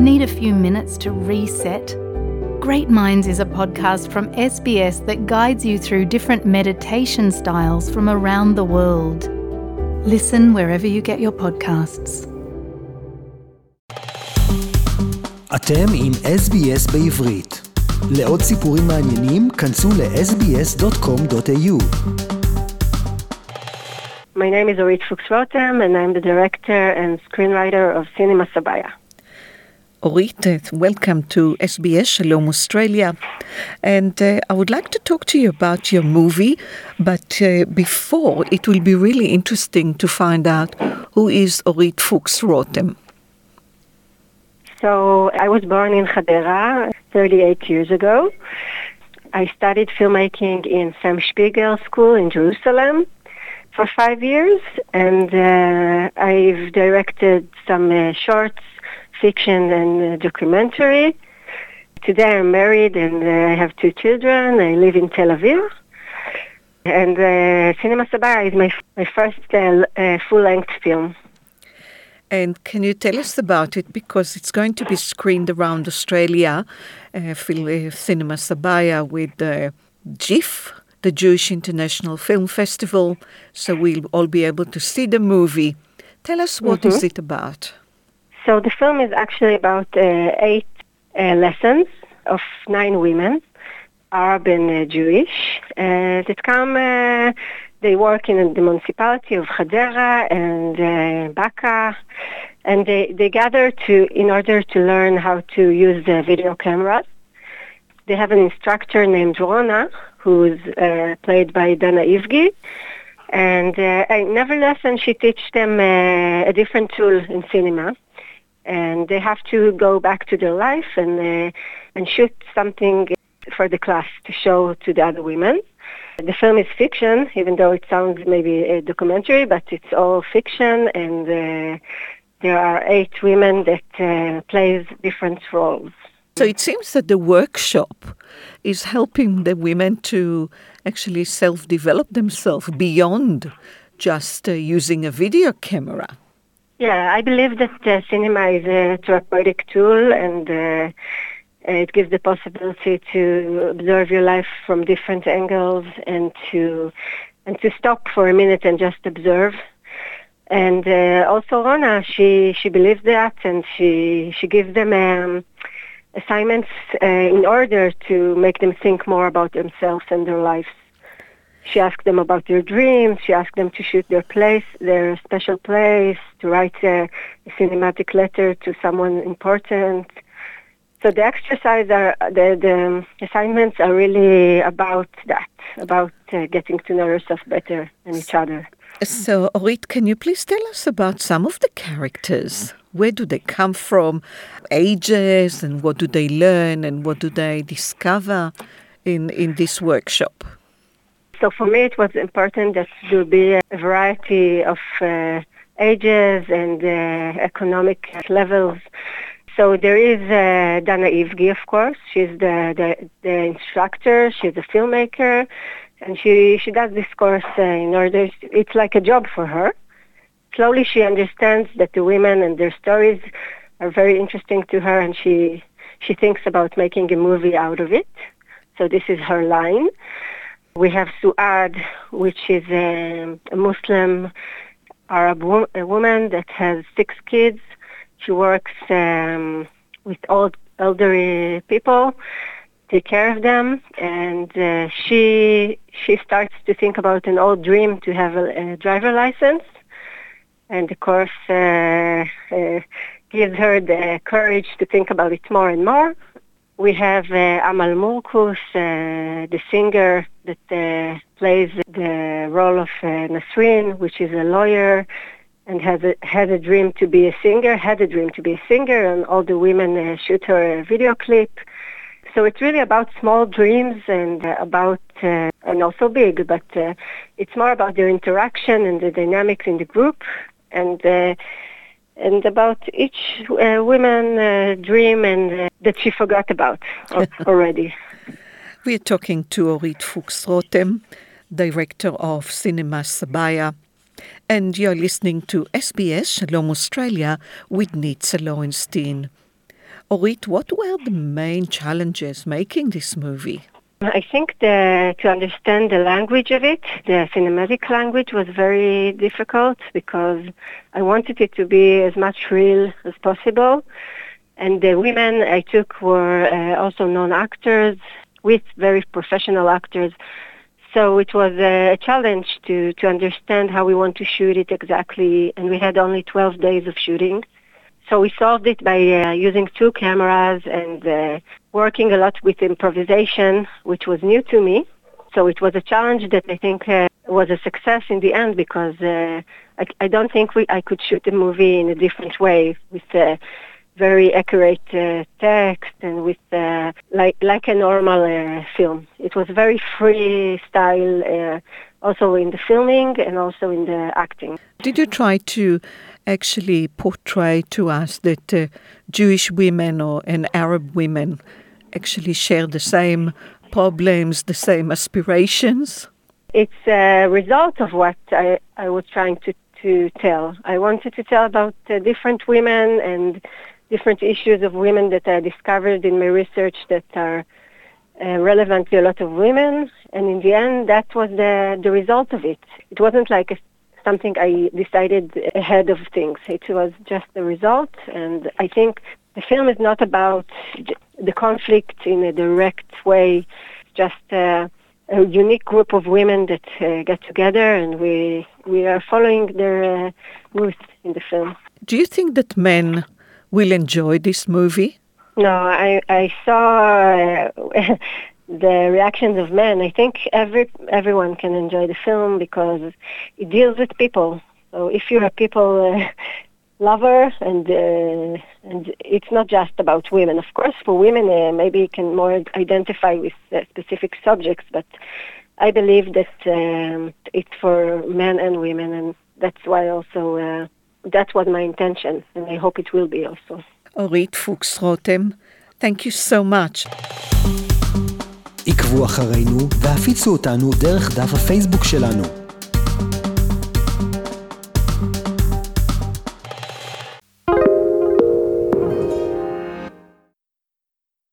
Need a few minutes to reset? Great Minds is a podcast from SBS that guides you through different meditation styles from around the world. Listen wherever you get your podcasts. אתם עם SBS בעברית. לעוד סיפורים מעניינים, כנסו ל-sbs.com.au. My name is Orit Fuchs-Rotem and I'm the director and screenwriter of Cinema Sabaya. Orit, welcome to SBS Shalom Australia. And uh, I would like to talk to you about your movie, but uh, before, it will be really interesting to find out who is Orit Fuchs-Rotem. So I was born in Hadera 38 years ago. I studied filmmaking in Sam Spiegel School in Jerusalem for five years, and uh, I've directed some uh, shorts, fiction, and uh, documentary. Today I'm married and uh, I have two children. I live in Tel Aviv. And uh, Cinema Sabaya is my, my first uh, uh, full-length film. And can you tell us about it? Because it's going to be screened around Australia, uh, Cinema Sabaya with uh, JIF, the Jewish International Film Festival. So we'll all be able to see the movie. Tell us what is it about? So the film is actually about uh, eight uh, lessons of nine women, Arab and uh, Jewish, that come. Uh, they work in the municipality of Hadera and uh, Baka, and they, they gather to in order to learn how to use the video cameras. They have an instructor named Rona, who's uh, played by Dana Ivgi, and uh, in every lesson she teaches them a different tool in cinema and they have to go back to their life and uh, and shoot something for the class to show to the other women. The film is fiction, even though it sounds maybe a documentary, but it's all fiction, and uh, there are eight women that uh, plays different roles. So it seems that the workshop is helping the women to actually self develop themselves beyond just uh, using a video camera. Yeah, I believe that uh, cinema is a therapeutic tool and uh, it gives the possibility to observe your life from different angles and to and to stop for a minute and just observe. And uh, also Rona, she she believes that and she she gives them um, assignments uh, in order to make them think more about themselves and their lives. She asked them about their dreams. She asked them to shoot their place, their special place, to write a, a cinematic letter to someone important. So the exercise are the, the assignments are really about that, about uh, getting to know yourself better and each other. So, Orit, can you please tell us about some of the characters? Where do they come from? Ages, and what do they learn, and what do they discover in, in this workshop? So for me, it was important that there be a variety of uh, ages and uh, economic levels. So there is uh, Dana Ivgi, of course. She's the, the, the instructor. She's a filmmaker, and she she does this course uh, in order. It's like a job for her. Slowly, she understands that the women and their stories are very interesting to her, and she she thinks about making a movie out of it. So this is her line. We have Suad, which is a, a Muslim Arab wo- woman that has six kids. She works um, with old elderly people, take care of them, and uh, she she starts to think about an old dream to have a, a driver license, and of course uh, uh, gives her the courage to think about it more and more. We have uh, Amal Murkus, uh, the singer that uh, plays the role of uh, Nasrin, which is a lawyer and has a, had a dream to be a singer, had a dream to be a singer, and all the women uh, shoot her a video clip. So it's really about small dreams and uh, about, and also big, but it's more about their interaction and the dynamics in the group and and about each uh, woman uh, dream and uh, that she forgot about already. We're talking to Orit Fuchs-Rotem, director of Cinema Sabaya, and you're listening to SBS Shalom Australia with Nitza Lowenstein. Orit, what were the main challenges making this movie? I think the, to understand the language of it, the cinematic language was very difficult because I wanted it to be as much real as possible. And the women I took were uh, also non-actors with very professional actors. So it was a challenge to, to understand how we want to shoot it exactly. And we had only 12 days of shooting. So we solved it by uh, using two cameras and uh, working a lot with improvisation, which was new to me. So it was a challenge that I think uh, was a success in the end because uh, I, I, don't think we, I could shoot the movie in a different way with uh, very accurate uh, text and with uh, like like a normal uh, film. It was very free freestyle, also in the filming and also in the acting. Did you try to actually portray to us that uh, Jewish women or and Arab women actually share the same problems, the same aspirations? It's a result of what I, I was trying to, to tell. I wanted to tell about uh, different women and different issues of women that I discovered in my research that are uh, relevant to a lot of women. And in the end, that was the, the result of it. It wasn't like a something I decided ahead of things. It was just the result, and I think the film is not about the conflict in a direct way, just uh, a unique group of women that uh, get together, and we we are following their uh, roots in the film. Do you think that men will enjoy this movie? No, I I saw uh, the reactions of men. I think every everyone can enjoy the film because it deals with people. So if you're a people uh, lover and uh, and it's not just about women. Of course, for women uh, maybe you can more identify with uh, specific subjects, but I believe that um, it's for men and women, and that's why also uh, that was my intention, and I hope it will be also. Orit Fuchs Rotem, thank you so much. עקבו אחרינו והפיצו אותנו דרך דף הפייסבוק שלנו.